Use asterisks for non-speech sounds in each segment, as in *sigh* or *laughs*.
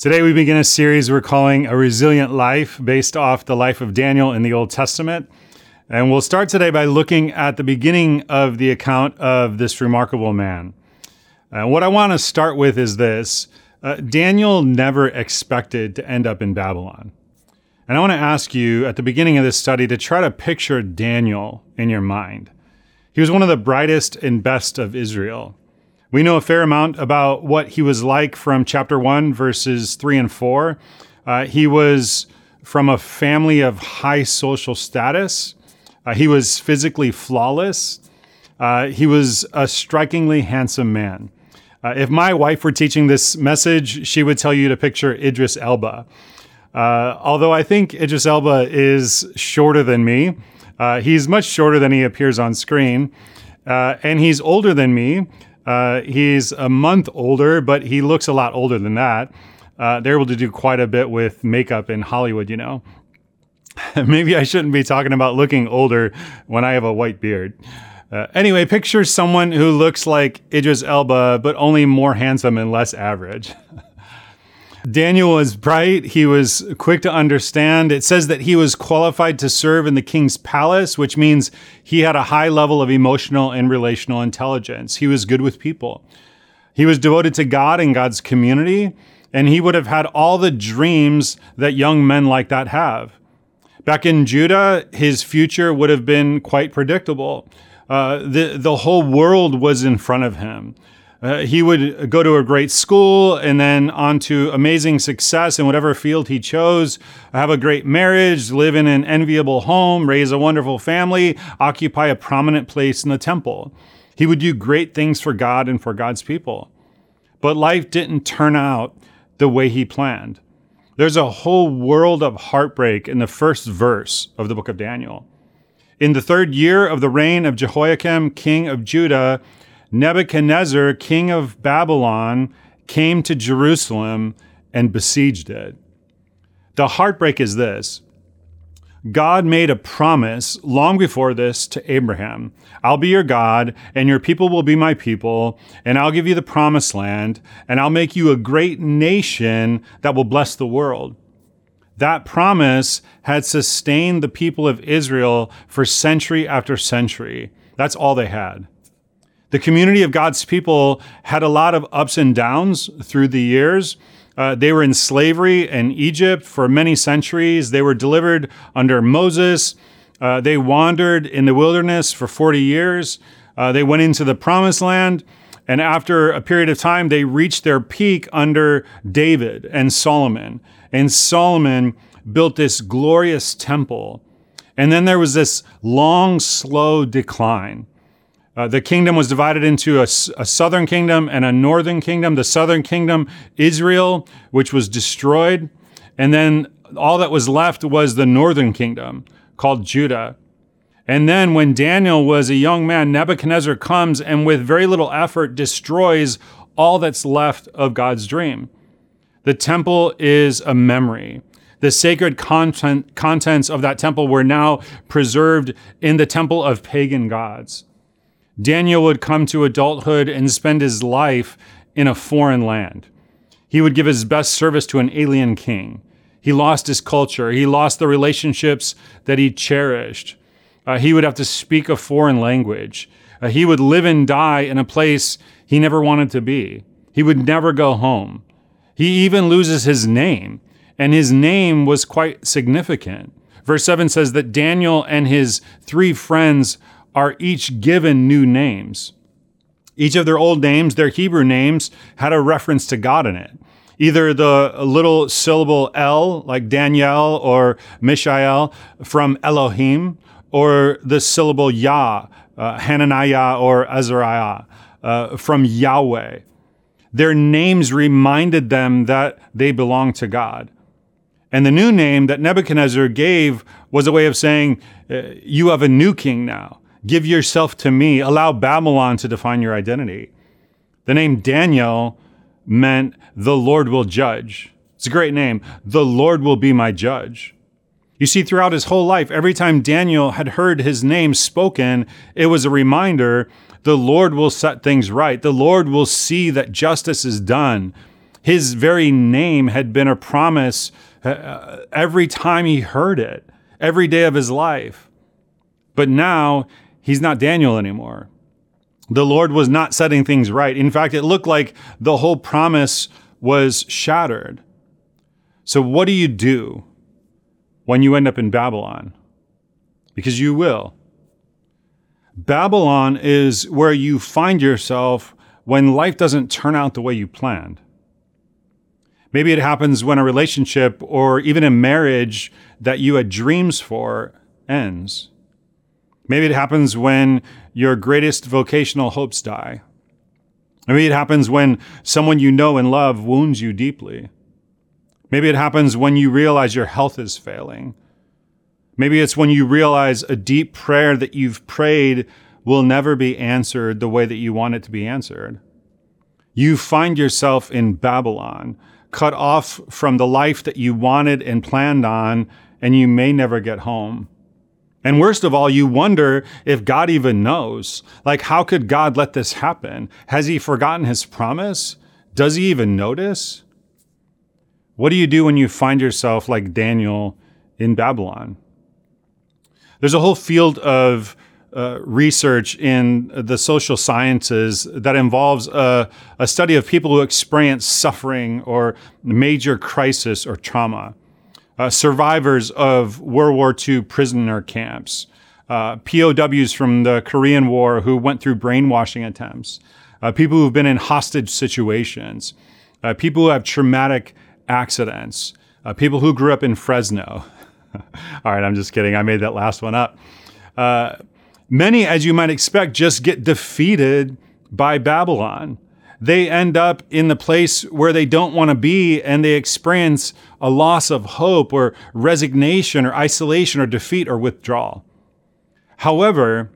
Today, we begin a series we're calling A Resilient Life based off the life of Daniel in the Old Testament. And we'll start today by looking at the beginning of the account of this remarkable man. Uh, what I want to start with is this uh, Daniel never expected to end up in Babylon. And I want to ask you at the beginning of this study to try to picture Daniel in your mind. He was one of the brightest and best of Israel. We know a fair amount about what he was like from chapter 1, verses 3 and 4. Uh, he was from a family of high social status. Uh, he was physically flawless. Uh, he was a strikingly handsome man. Uh, if my wife were teaching this message, she would tell you to picture Idris Elba. Uh, although I think Idris Elba is shorter than me, uh, he's much shorter than he appears on screen, and he's older than me. Uh, he's a month older, but he looks a lot older than that. Uh, they're able to do quite a bit with makeup in Hollywood, you know. *laughs* Maybe I shouldn't be talking about looking older when I have a white beard. Uh, anyway, picture someone who looks like Idris Elba, but only more handsome and less average. *laughs* Daniel was bright. He was quick to understand. It says that he was qualified to serve in the king's palace, which means he had a high level of emotional and relational intelligence. He was good with people. He was devoted to God and God's community, and he would have had all the dreams that young men like that have. Back in Judah, his future would have been quite predictable. Uh, the, the whole world was in front of him. Uh, he would go to a great school and then on to amazing success in whatever field he chose, have a great marriage, live in an enviable home, raise a wonderful family, occupy a prominent place in the temple. He would do great things for God and for God's people. But life didn't turn out the way he planned. There's a whole world of heartbreak in the first verse of the book of Daniel. In the third year of the reign of Jehoiakim, king of Judah, Nebuchadnezzar, king of Babylon, came to Jerusalem and besieged it. The heartbreak is this God made a promise long before this to Abraham I'll be your God, and your people will be my people, and I'll give you the promised land, and I'll make you a great nation that will bless the world. That promise had sustained the people of Israel for century after century. That's all they had. The community of God's people had a lot of ups and downs through the years. Uh, they were in slavery in Egypt for many centuries. They were delivered under Moses. Uh, they wandered in the wilderness for 40 years. Uh, they went into the promised land. And after a period of time, they reached their peak under David and Solomon. And Solomon built this glorious temple. And then there was this long, slow decline. Uh, the kingdom was divided into a, a, southern kingdom and a northern kingdom. The southern kingdom, Israel, which was destroyed. And then all that was left was the northern kingdom called Judah. And then when Daniel was a young man, Nebuchadnezzar comes and with very little effort destroys all that's left of God's dream. The temple is a memory. The sacred content, contents of that temple were now preserved in the temple of pagan gods. Daniel would come to adulthood and spend his life in a foreign land. He would give his best service to an alien king. He lost his culture. He lost the relationships that he cherished. Uh, he would have to speak a foreign language. Uh, he would live and die in a place he never wanted to be. He would never go home. He even loses his name, and his name was quite significant. Verse 7 says that Daniel and his three friends are each given new names. Each of their old names, their Hebrew names, had a reference to God in it. Either the little syllable El, like Daniel or Mishael from Elohim, or the syllable Yah, uh, Hananiah or Azariah uh, from Yahweh. Their names reminded them that they belonged to God. And the new name that Nebuchadnezzar gave was a way of saying, uh, You have a new king now. Give yourself to me. Allow Babylon to define your identity. The name Daniel meant the Lord will judge. It's a great name. The Lord will be my judge. You see, throughout his whole life, every time Daniel had heard his name spoken, it was a reminder the Lord will set things right. The Lord will see that justice is done. His very name had been a promise uh, every time he heard it, every day of his life. But now he's not Daniel anymore. The Lord was not setting things right. In fact, it looked like the whole promise was shattered. So, what do you do when you end up in Babylon? Because you will. Babylon is where you find yourself when life doesn't turn out the way you planned. Maybe it happens when a relationship or even a marriage that you had dreams for ends. Maybe it happens when your greatest vocational hopes die. Maybe it happens when someone you know and love wounds you deeply. Maybe it happens when you realize your health is failing. Maybe it's when you realize a deep prayer that you've prayed will never be answered the way that you want it to be answered. You find yourself in Babylon, cut off from the life that you wanted and planned on, and you may never get home. And worst of all, you wonder if God even knows. Like, how could God let this happen? Has he forgotten his promise? Does he even notice? What do you do when you find yourself like Daniel in Babylon? There's a whole field of uh, research in the social sciences that involves a, a study of people who experience suffering or major crisis or trauma uh, survivors of World War II prisoner camps, uh, POWs from the Korean War who went through brainwashing attempts, uh, people who've been in hostage situations, uh, people who have traumatic accidents, uh, people who grew up in Fresno. *laughs* All right, I'm just kidding. I made that last one up. Uh, many, as you might expect, just get defeated by Babylon they end up in the place where they don't want to be and they experience a loss of hope or resignation or isolation or defeat or withdrawal. However,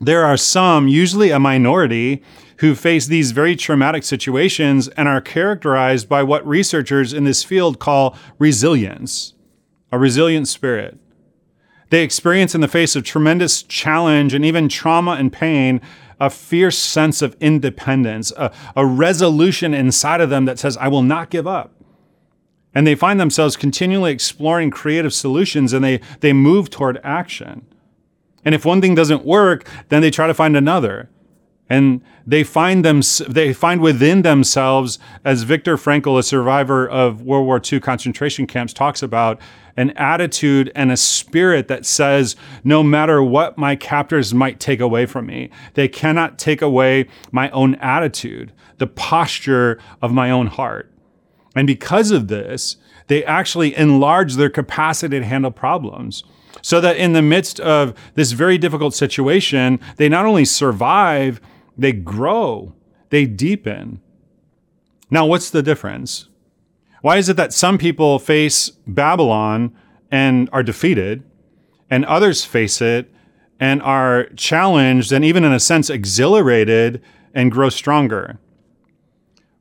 there are some, usually a minority, who face these very traumatic situations and are characterized by what researchers in this field call resilience, a resilient spirit. They experience, in the face of tremendous challenge and even trauma and pain, a fierce sense of independence, a, a resolution inside of them that says, I will not give up. And they find themselves continually exploring creative solutions and they, they move toward action. And if one thing doesn't work, then they try to find another. And they find them, they find within themselves, as Viktor Frankl, a survivor of World War II concentration camps, talks about, an attitude and a spirit that says, no matter what my captors might take away from me, they cannot take away my own attitude, the posture of my own heart. And because of this, they actually enlarge their capacity to handle problems. So that in the midst of this very difficult situation, they not only survive, they grow, they deepen. Now, what's the difference? Why is it that some people face Babylon and are defeated, and others face it and are challenged and even in a sense exhilarated and grow stronger?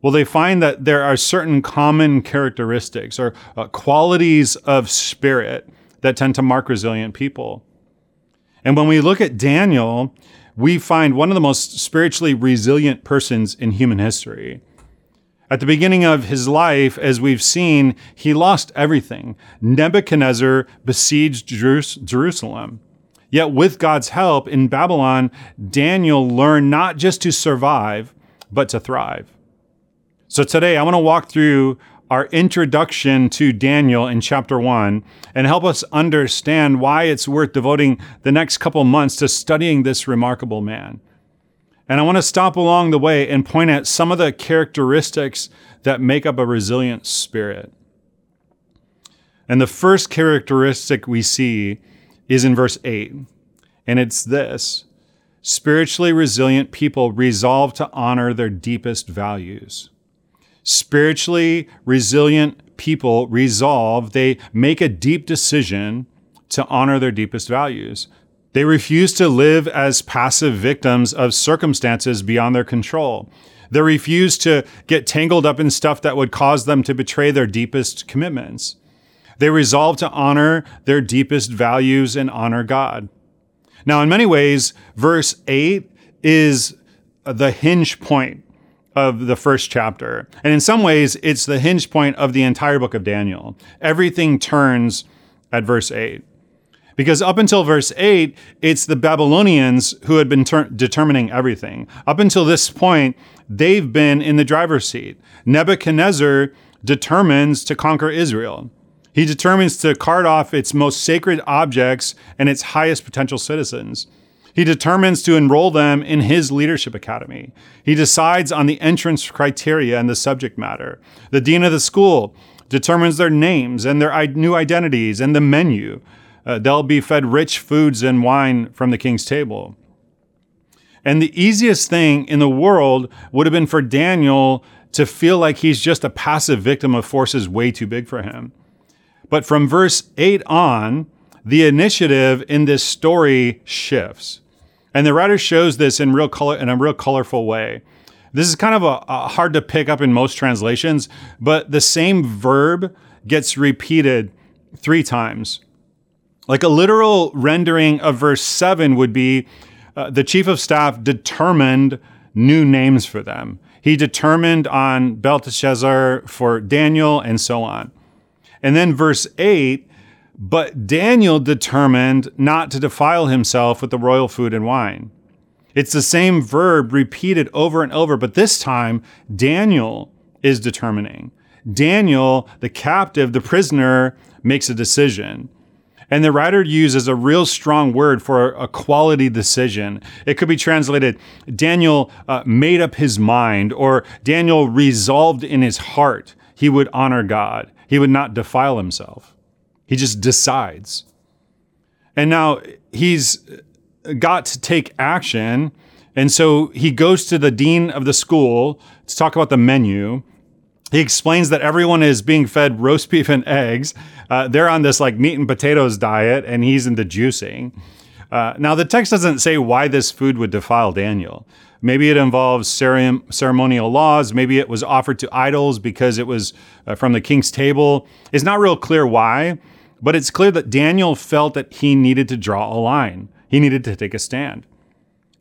Well, they find that there are certain common characteristics or uh, qualities of spirit that tend to mark resilient people. And when we look at Daniel, we find one of the most spiritually resilient persons in human history. At the beginning of his life, as we've seen, he lost everything. Nebuchadnezzar besieged Jerusalem. Yet, with God's help in Babylon, Daniel learned not just to survive, but to thrive. So, today I want to walk through our introduction to Daniel in chapter one and help us understand why it's worth devoting the next couple months to studying this remarkable man. And I want to stop along the way and point at some of the characteristics that make up a resilient spirit. And the first characteristic we see is in verse 8, and it's this spiritually resilient people resolve to honor their deepest values. Spiritually resilient people resolve, they make a deep decision to honor their deepest values. They refuse to live as passive victims of circumstances beyond their control. They refuse to get tangled up in stuff that would cause them to betray their deepest commitments. They resolve to honor their deepest values and honor God. Now, in many ways, verse 8 is the hinge point of the first chapter. And in some ways, it's the hinge point of the entire book of Daniel. Everything turns at verse 8. Because up until verse 8, it's the Babylonians who had been ter- determining everything. Up until this point, they've been in the driver's seat. Nebuchadnezzar determines to conquer Israel. He determines to cart off its most sacred objects and its highest potential citizens. He determines to enroll them in his leadership academy. He decides on the entrance criteria and the subject matter. The dean of the school determines their names and their new identities and the menu. Uh, they'll be fed rich foods and wine from the king's table. And the easiest thing in the world would have been for Daniel to feel like he's just a passive victim of forces way too big for him. But from verse 8 on, the initiative in this story shifts. And the writer shows this in real color in a real colorful way. This is kind of a, a hard to pick up in most translations, but the same verb gets repeated three times. Like a literal rendering of verse 7 would be uh, the chief of staff determined new names for them. He determined on Belteshazzar for Daniel and so on. And then verse 8 but Daniel determined not to defile himself with the royal food and wine. It's the same verb repeated over and over, but this time Daniel is determining. Daniel, the captive, the prisoner, makes a decision. And the writer uses a real strong word for a quality decision. It could be translated Daniel uh, made up his mind, or Daniel resolved in his heart he would honor God, he would not defile himself. He just decides. And now he's got to take action. And so he goes to the dean of the school to talk about the menu. He explains that everyone is being fed roast beef and eggs. Uh, they're on this like meat and potatoes diet, and he's into juicing. Uh, now, the text doesn't say why this food would defile Daniel. Maybe it involves ceremonial laws. Maybe it was offered to idols because it was uh, from the king's table. It's not real clear why. But it's clear that Daniel felt that he needed to draw a line, he needed to take a stand.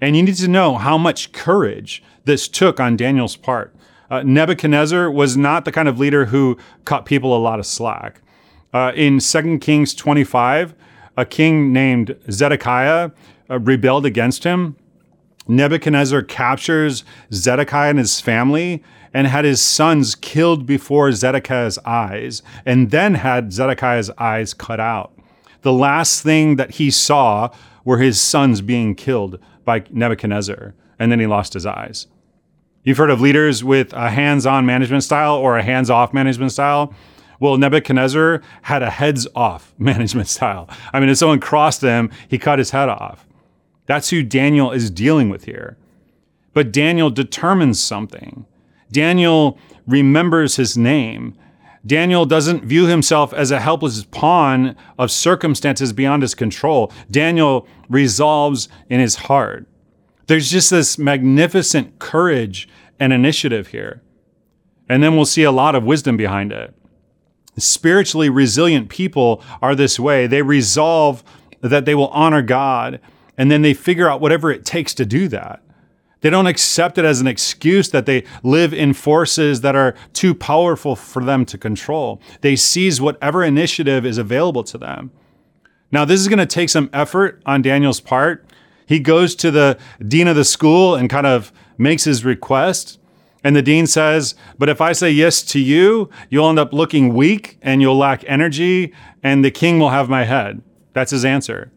And you need to know how much courage this took on Daniel's part. Uh, Nebuchadnezzar was not the kind of leader who cut people a lot of slack. Uh, in 2 Kings 25, a king named Zedekiah uh, rebelled against him. Nebuchadnezzar captures Zedekiah and his family and had his sons killed before Zedekiah's eyes, and then had Zedekiah's eyes cut out. The last thing that he saw were his sons being killed by Nebuchadnezzar, and then he lost his eyes. You've heard of leaders with a hands on management style or a hands off management style. Well, Nebuchadnezzar had a heads off *laughs* management style. I mean, if someone crossed him, he cut his head off. That's who Daniel is dealing with here. But Daniel determines something. Daniel remembers his name. Daniel doesn't view himself as a helpless pawn of circumstances beyond his control. Daniel resolves in his heart. There's just this magnificent courage and initiative here. And then we'll see a lot of wisdom behind it. Spiritually resilient people are this way. They resolve that they will honor God, and then they figure out whatever it takes to do that. They don't accept it as an excuse that they live in forces that are too powerful for them to control. They seize whatever initiative is available to them. Now, this is going to take some effort on Daniel's part. He goes to the dean of the school and kind of makes his request. And the dean says, But if I say yes to you, you'll end up looking weak and you'll lack energy, and the king will have my head. That's his answer.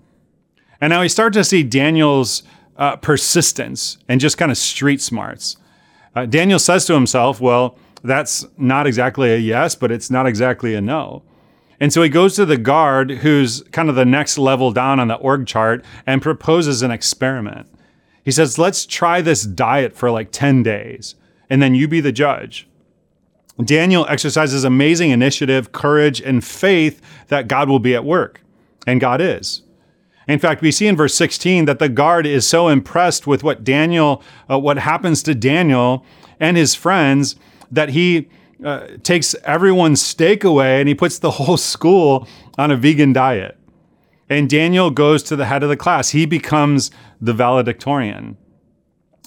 And now we start to see Daniel's uh, persistence and just kind of street smarts. Uh, Daniel says to himself, Well, that's not exactly a yes, but it's not exactly a no. And so he goes to the guard, who's kind of the next level down on the org chart, and proposes an experiment. He says, Let's try this diet for like 10 days, and then you be the judge. Daniel exercises amazing initiative, courage, and faith that God will be at work. And God is. In fact, we see in verse 16 that the guard is so impressed with what Daniel, uh, what happens to Daniel and his friends, that he uh, takes everyone's steak away and he puts the *laughs* whole school on a vegan diet. And Daniel goes to the head of the class. He becomes the valedictorian.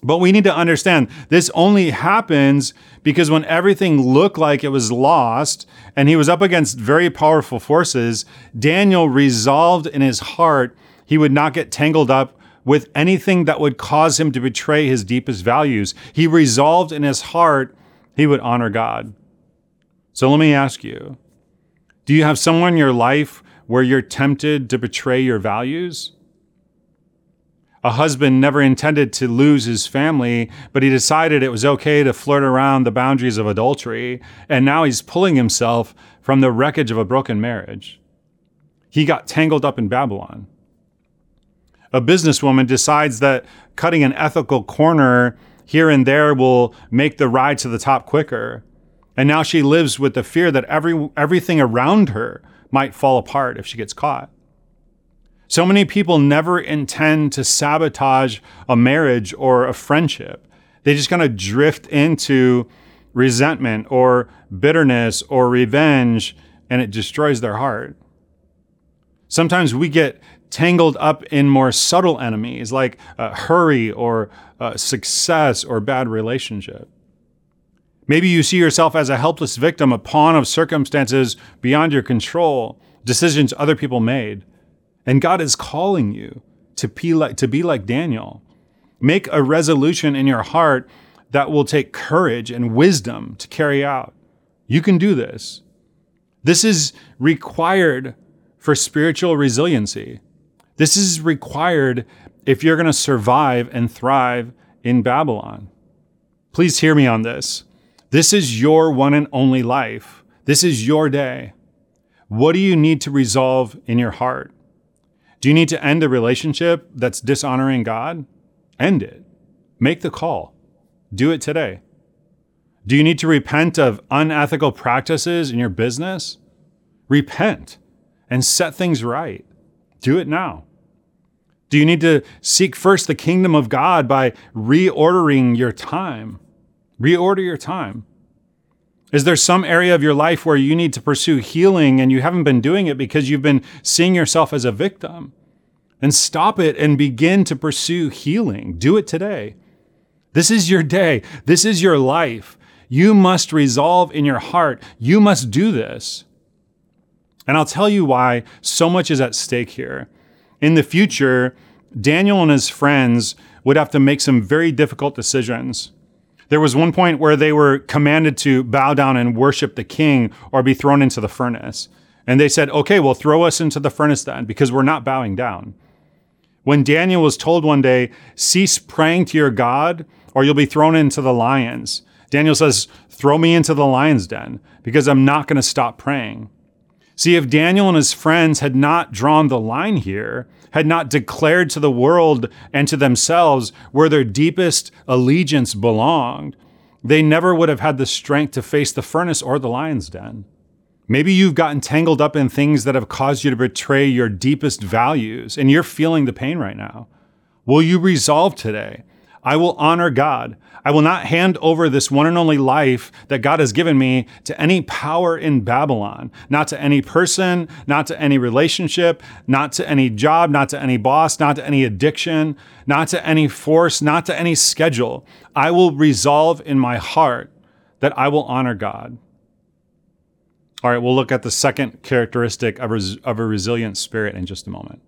But we need to understand this only happens because when everything looked like it was lost and he was up against very powerful forces, Daniel resolved in his heart he would not get tangled up with anything that would cause him to betray his deepest values. He resolved in his heart he would honor God. So let me ask you do you have someone in your life where you're tempted to betray your values? A husband never intended to lose his family, but he decided it was okay to flirt around the boundaries of adultery, and now he's pulling himself from the wreckage of a broken marriage. He got tangled up in Babylon. A businesswoman decides that cutting an ethical corner here and there will make the ride to the top quicker. And now she lives with the fear that every, everything around her might fall apart if she gets caught. So many people never intend to sabotage a marriage or a friendship. They just kind of drift into resentment or bitterness or revenge, and it destroys their heart. Sometimes we get tangled up in more subtle enemies like uh, hurry or uh, success or bad relationship. Maybe you see yourself as a helpless victim, a pawn of circumstances beyond your control, decisions other people made. And God is calling you to be like, to be like Daniel. Make a resolution in your heart that will take courage and wisdom to carry out. You can do this. This is required for spiritual resiliency. This is required if you're going to survive and thrive in Babylon. Please hear me on this. This is your one and only life. This is your day. What do you need to resolve in your heart? Do you need to end a relationship that's dishonoring God? End it. Make the call. Do it today. Do you need to repent of unethical practices in your business? Repent and set things right. Do it now. Do you need to seek first the kingdom of God by reordering your time? Reorder your time. Is there some area of your life where you need to pursue healing and you haven't been doing it because you've been seeing yourself as a victim? And stop it and begin to pursue healing. Do it today. This is your day. This is your life. You must resolve in your heart. You must do this. And I'll tell you why so much is at stake here in the future, Daniel and his friends would have to make some very difficult decisions. There was one point where they were commanded to bow down and worship the king or be thrown into the furnace. And they said, okay, well, throw us into the furnace then, because we're not bowing down. When Daniel was told one day, cease praying to your God, or you'll be thrown into the lions, Daniel says, throw me into the lion's den, because I'm not going to stop praying. See, if Daniel and his friends had not drawn the line here, had not declared to the world and to themselves where their deepest allegiance belonged, they never would have had the strength to face the furnace or the lion's den. Maybe you've gotten tangled up in things that have caused you to betray your deepest values, and you're feeling the pain right now. Will you resolve today? I will honor God. I will not hand over this one and only life that God has given me to any power in Babylon, not to any person, not to any relationship, not to any job, not to any boss, not to any addiction, not to any force, not to any schedule. I will resolve in my heart that I will honor God. All right, we'll look at the second characteristic of, res- of a resilient spirit in just a moment.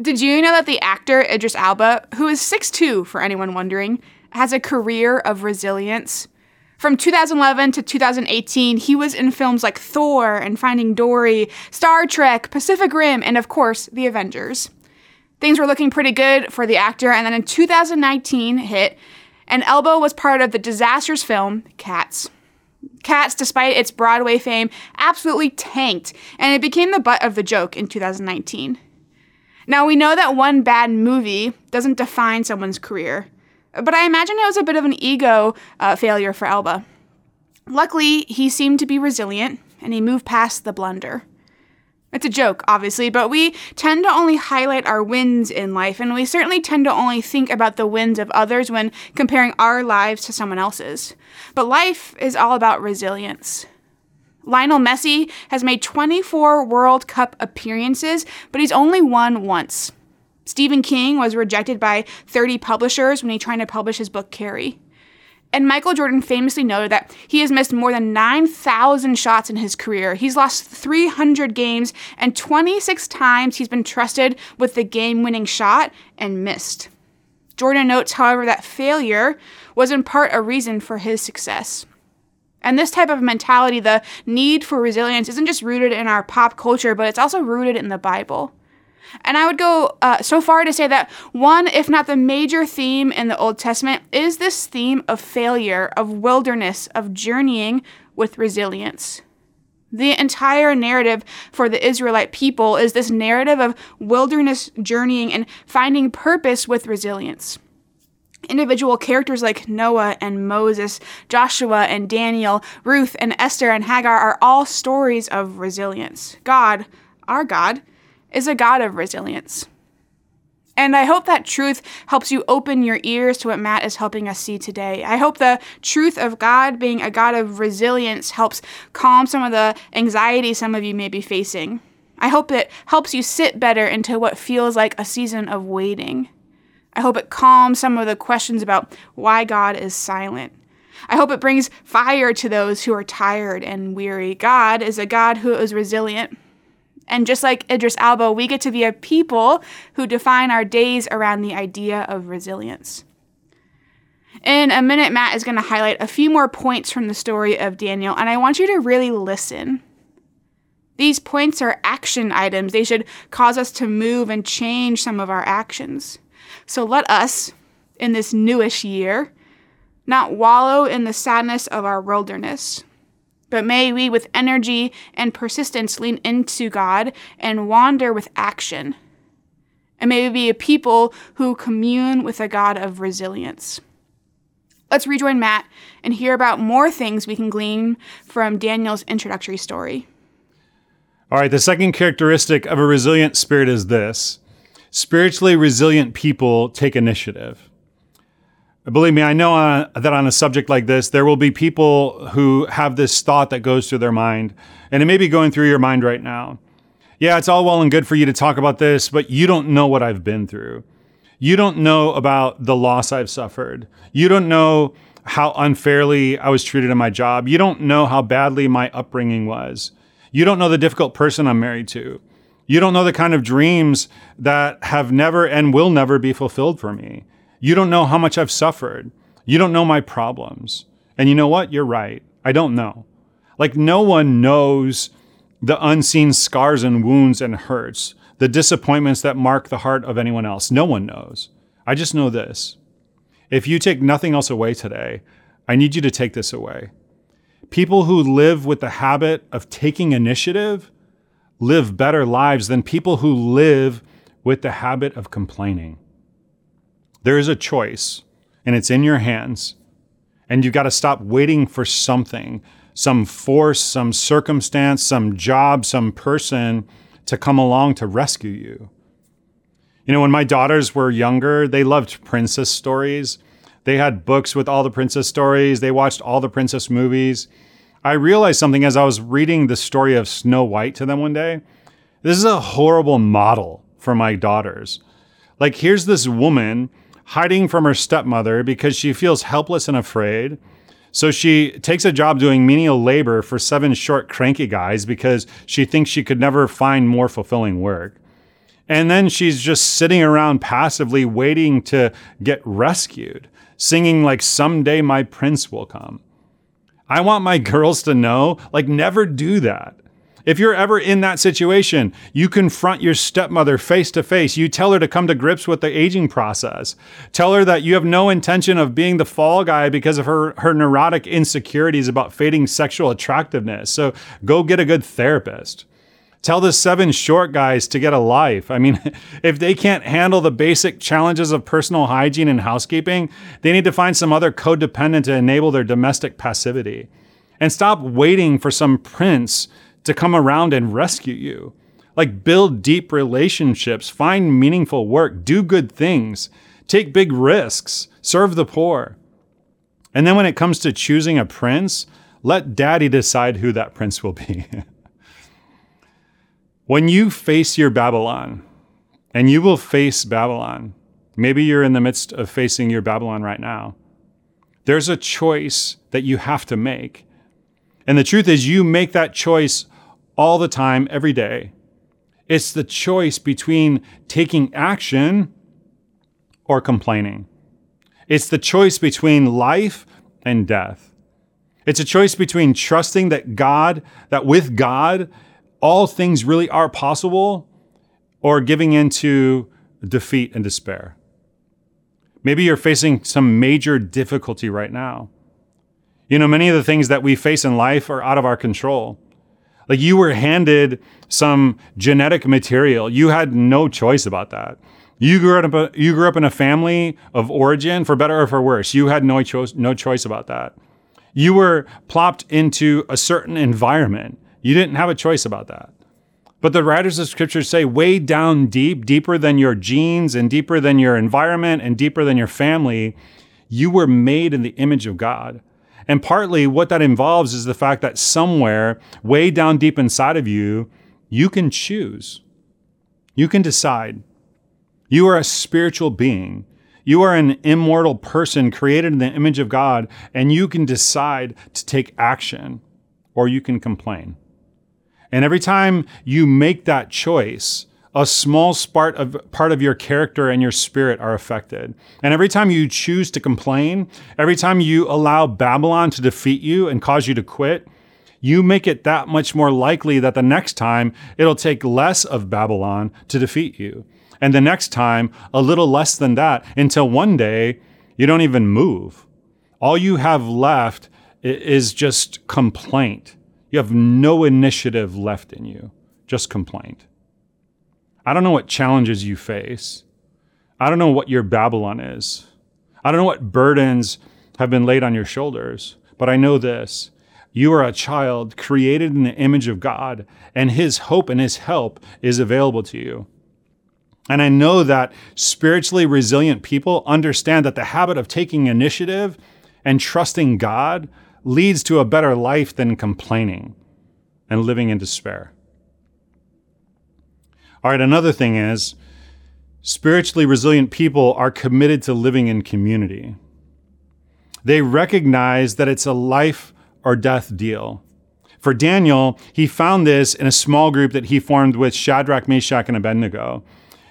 Did you know that the actor Idris Elba, who is 6'2 for anyone wondering, has a career of resilience. From 2011 to 2018, he was in films like Thor and Finding Dory, Star Trek, Pacific Rim, and of course, The Avengers. Things were looking pretty good for the actor, and then in 2019 hit, and Elba was part of the disastrous film Cats. Cats, despite its Broadway fame, absolutely tanked, and it became the butt of the joke in 2019. Now, we know that one bad movie doesn't define someone's career, but I imagine it was a bit of an ego uh, failure for Elba. Luckily, he seemed to be resilient and he moved past the blunder. It's a joke, obviously, but we tend to only highlight our wins in life, and we certainly tend to only think about the wins of others when comparing our lives to someone else's. But life is all about resilience. Lionel Messi has made 24 World Cup appearances, but he's only won once. Stephen King was rejected by 30 publishers when he tried to publish his book Carrie. And Michael Jordan famously noted that he has missed more than 9,000 shots in his career. He's lost 300 games, and 26 times he's been trusted with the game winning shot and missed. Jordan notes, however, that failure was in part a reason for his success. And this type of mentality, the need for resilience, isn't just rooted in our pop culture, but it's also rooted in the Bible. And I would go uh, so far to say that one, if not the major theme in the Old Testament, is this theme of failure, of wilderness, of journeying with resilience. The entire narrative for the Israelite people is this narrative of wilderness journeying and finding purpose with resilience. Individual characters like Noah and Moses, Joshua and Daniel, Ruth and Esther and Hagar are all stories of resilience. God, our God, is a God of resilience. And I hope that truth helps you open your ears to what Matt is helping us see today. I hope the truth of God being a God of resilience helps calm some of the anxiety some of you may be facing. I hope it helps you sit better into what feels like a season of waiting. I hope it calms some of the questions about why God is silent. I hope it brings fire to those who are tired and weary. God is a God who is resilient. And just like Idris Elba, we get to be a people who define our days around the idea of resilience. In a minute, Matt is going to highlight a few more points from the story of Daniel, and I want you to really listen. These points are action items. They should cause us to move and change some of our actions. So let us, in this newish year, not wallow in the sadness of our wilderness, but may we, with energy and persistence, lean into God and wander with action. And may we be a people who commune with a God of resilience. Let's rejoin Matt and hear about more things we can glean from Daniel's introductory story. All right, the second characteristic of a resilient spirit is this spiritually resilient people take initiative. Believe me, I know uh, that on a subject like this, there will be people who have this thought that goes through their mind, and it may be going through your mind right now. Yeah, it's all well and good for you to talk about this, but you don't know what I've been through. You don't know about the loss I've suffered. You don't know how unfairly I was treated in my job. You don't know how badly my upbringing was. You don't know the difficult person I'm married to. You don't know the kind of dreams that have never and will never be fulfilled for me. You don't know how much I've suffered. You don't know my problems. And you know what? You're right. I don't know. Like, no one knows the unseen scars and wounds and hurts, the disappointments that mark the heart of anyone else. No one knows. I just know this. If you take nothing else away today, I need you to take this away. People who live with the habit of taking initiative live better lives than people who live with the habit of complaining. There is a choice, and it's in your hands. And you've got to stop waiting for something, some force, some circumstance, some job, some person to come along to rescue you. You know, when my daughters were younger, they loved princess stories. They had books with all the princess stories, they watched all the princess movies. I realized something as I was reading the story of Snow White to them one day. This is a horrible model for my daughters. Like, here's this woman hiding from her stepmother because she feels helpless and afraid. So she takes a job doing menial labor for seven short, cranky guys because she thinks she could never find more fulfilling work. And then she's just sitting around passively waiting to get rescued, singing like, Someday my prince will come. I want my *laughs* girls to know, like, never do that. If you're ever in that situation, you confront your stepmother face to face. You tell her to come to grips with the aging process. Tell her that you have no intention of being the fall guy because of her, her neurotic insecurities about fading sexual attractiveness. So go get a good therapist. Tell the seven short guys to get a life. I mean, *laughs* if they can't handle the basic challenges of personal hygiene and housekeeping, they need to find some other codependent to enable their domestic passivity. And stop waiting for some prince to come around and rescue you. Like, build deep relationships, find meaningful work, do good things, take big risks, serve the poor. And then when it comes to choosing a prince, let daddy decide who that prince will be. *laughs* when you face your Babylon, and you will face Babylon, maybe you're in the midst of facing your Babylon right now, there's a choice that you have to make. And the truth is, you make that choice all the time, every day. It's the choice between taking action or complaining. It's the choice between life and death. It's a choice between trusting that God, that with God, all things really are possible, or giving into defeat and despair. Maybe you're facing some major difficulty right now. You know, many of the things that we face in life are out of our control. Like you were handed some genetic material, you had no choice about that. You grew up you grew up in a family of origin, for better or for worse. You had no choice no choice about that. You were plopped into a certain environment. You didn't have a choice about that. But the writers of scripture say way down deep, deeper than your genes and deeper than your environment and deeper than your family, you were made in the image of God. And partly what that involves is the fact that somewhere way down deep inside of you, you can choose. You can decide you are a spiritual being. You are an immortal person created in the image of God, and you can decide to take action or you can complain. And every time you make that choice, a small part of, part of your character and your spirit are affected. And every time you choose to complain, every time you allow Babylon to defeat you and cause you to quit, you make it that much more likely that the next time it'll take less of Babylon to defeat you and the next time a little less than that until one day you don't even move. All you have left is just complaint. You have no initiative left in you, just complaint. I don't know what challenges you face. I don't know what your Babylon is. I don't know what burdens have been laid on your shoulders, but I know this. You are a child created in the image of God, and His hope and His help is available to you. And I know that spiritually resilient people understand that the habit of taking initiative and trusting God leads to a better life than complaining and living in despair. All right, another thing is spiritually resilient people are committed to living in community. They recognize that it's a life or death deal. For Daniel, he found this in a small group that he formed with Shadrach, Meshach, and Abednego.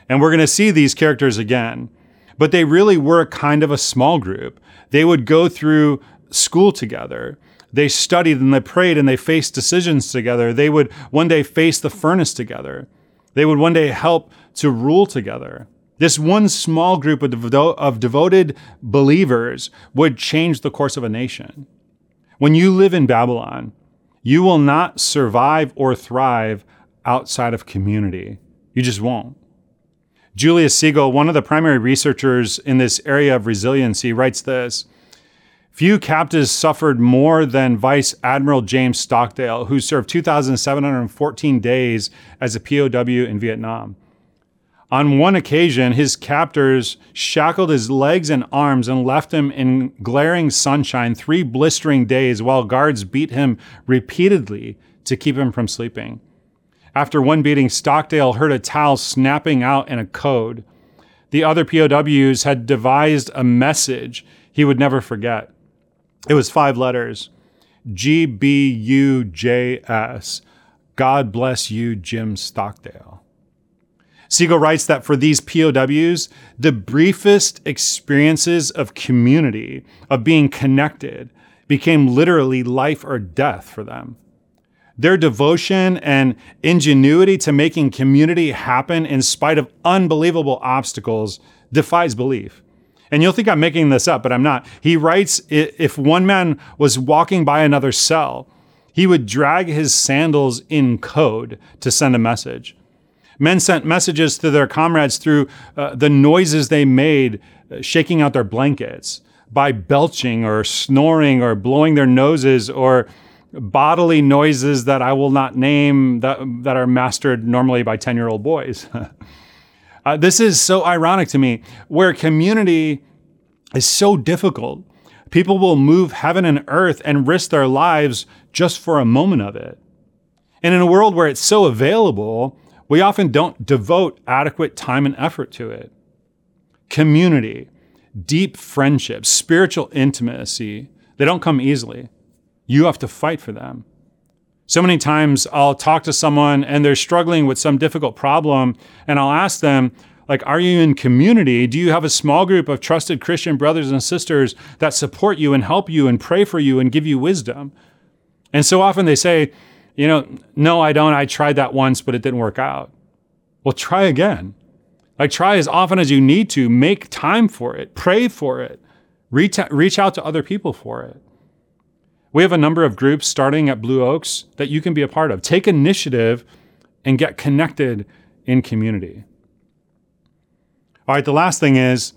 And we're going to see these characters again. But they really were kind of a small group. They would go through school together. They studied and they prayed and they faced decisions together. They would one day face the furnace together. They would one day help to rule together. This one small group of, devo- of devoted believers would change the course of a nation. When you live in Babylon, you will not survive or thrive outside of community. You just won't. Julius Segal, one of the primary researchers in this area of resiliency, writes this Few captives suffered more than Vice Admiral James Stockdale, who served 2,714 days as a POW in Vietnam. On one occasion, his captors shackled his legs and arms and left him in glaring sunshine three blistering days while guards beat him repeatedly to keep him from sleeping. After one beating, Stockdale heard a towel snapping out in a code. The other POWs had devised a message he would never forget. It was five letters G B U J S. God bless you, Jim Stockdale. Segal writes that for these POWs, the briefest experiences of community, of being connected, became literally life or death for them. Their devotion and ingenuity to making community happen in spite of unbelievable obstacles defies belief. And you'll think I'm making this up, but I'm not. He writes if one man was walking by another cell, he would drag his sandals in code to send a message. Men sent messages to their comrades through uh, the noises they made, uh, shaking out their blankets, by belching or snoring or blowing their noses or bodily noises that I will not name that, that are mastered normally by 10 year old boys. *laughs* uh, this is so ironic to me, where community is so difficult. People will move heaven and earth and risk their lives just for a moment of it. And in a world where it's so available, we often don't devote adequate time and effort to it. Community, deep friendships, spiritual intimacy, they don't come easily. You have to fight for them. So many times I'll talk to someone and they're struggling with some difficult problem, and I'll ask them, like, are you in community? Do you have a small group of trusted Christian brothers and sisters that support you and help you and pray for you and give you wisdom? And so often they say, you know, no, I don't. I tried that once, but it didn't work out. Well, try again. Like, try as often as you need to. Make time for it. Pray for it. Reach, out to other people for it. We have a number of groups starting at Blue Oaks that you can be a part of. Take initiative and get connected in community. All right, the last thing is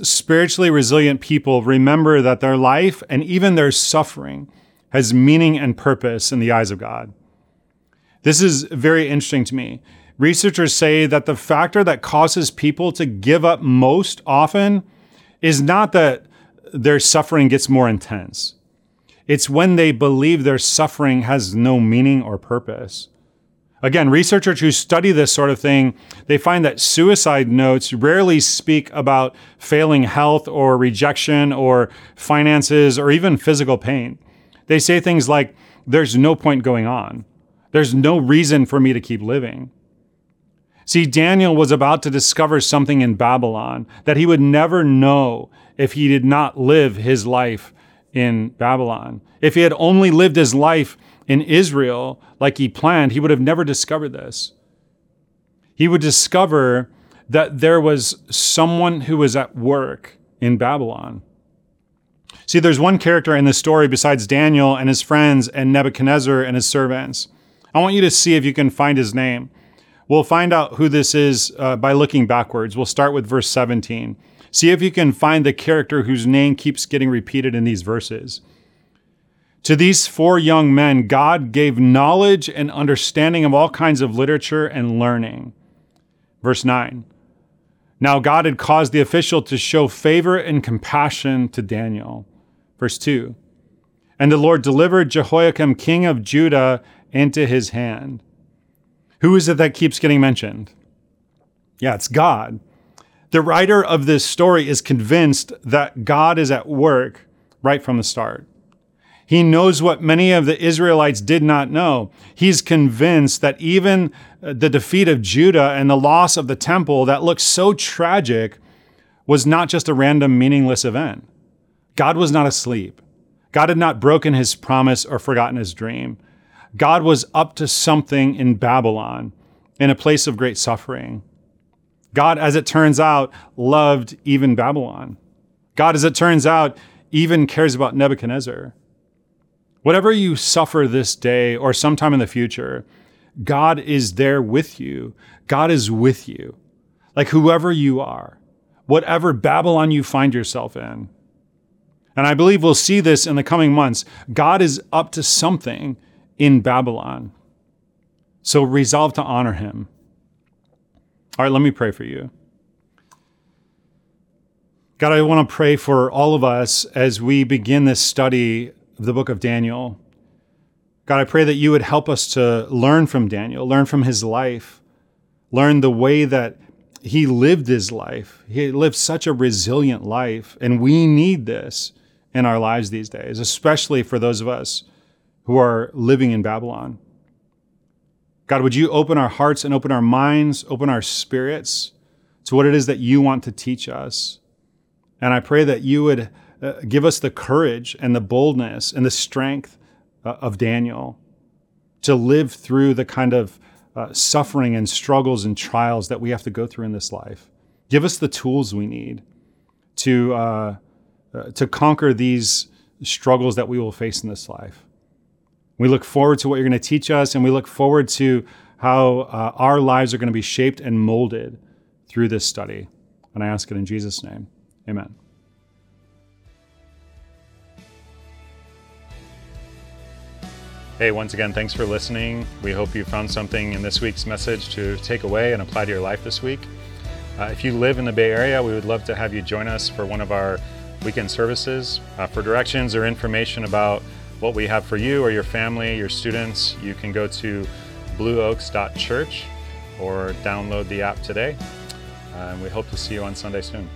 spiritually resilient people remember that their life and even their suffering has meaning and purpose in the eyes of God. This is very interesting to me. Researchers say that the factor that causes people to give up most often is not that their suffering gets more intense. It's when they believe their suffering has no meaning or purpose. Again, researchers who study this sort of thing, they find that suicide notes rarely speak about failing health or rejection or finances or even physical pain. They say things like, there's no point going on. There's no reason for me to keep living. See, Daniel was about to discover something in Babylon that he would never know if he did not live his life in Babylon. If he had only lived his life in Israel like he planned, he would have never discovered this. He would discover that there was someone who was at work in Babylon. See, there's one character in the story besides Daniel and his friends and Nebuchadnezzar and his servants. I want you to see if you can find his name. We'll find out who this is uh, by looking backwards. We'll start with verse 17. See if you can find the character whose name keeps getting repeated in these verses. To these four young men, God gave knowledge and understanding of all kinds of literature and learning. Verse 9. Now God had caused the official to show favor and compassion to Daniel. Verse 2. And the Lord delivered Jehoiakim, king of Judah, into his hand. Who is it that keeps getting mentioned? Yeah, it's God. The writer of this story is convinced that God is at work right from the start. He knows what many of the Israelites did not know. He's convinced that even uh, the defeat of Judah and the loss of the temple that looks so tragic was not just a random, meaningless event. God was not asleep. God had not broken his promise or forgotten his dream. God was up to something in Babylon, in a place of great suffering. God, as it turns out, loved even Babylon. God, as it turns out, even cares about Nebuchadnezzar. Whatever you suffer this day or sometime in the future, God is there with you. God is with you. Like whoever you are, whatever Babylon you find yourself in. And I believe we'll see this in the coming months. God is up to something in Babylon. So resolve to honor him. All right, let me pray for you. God, I want to pray for all of us as we begin this study of the book of Daniel. God, I pray that you would help us to learn from Daniel, learn from his life, learn the way that he lived his life. He lived such a resilient life, and we need this in our lives these days, especially for those of us who are living in Babylon. God, would you open our hearts and open our minds, open our spirits to what it is that you want to teach us? And I pray that you would uh, give us the courage and the boldness and the strength uh, of Daniel to live through the kind of uh, suffering and struggles and trials that we have to go through in this life. Give us the tools we need to, uh, uh, to conquer these struggles that we will face in this life. We look forward to what you're going to teach us, and we look forward to how uh, our lives are going to be shaped and molded through this study. And I ask it in Jesus' name. Amen. Hey, once again, thanks for listening. We hope you found something in this week's message to take away and apply to your life this week. Uh, if you live in the Bay Area, we would love to have you join us for one of our weekend services. Uh, for directions or information about what we have for you or your family, your students, you can go to blueoaks.church or download the app today. And we hope to see you on Sunday soon.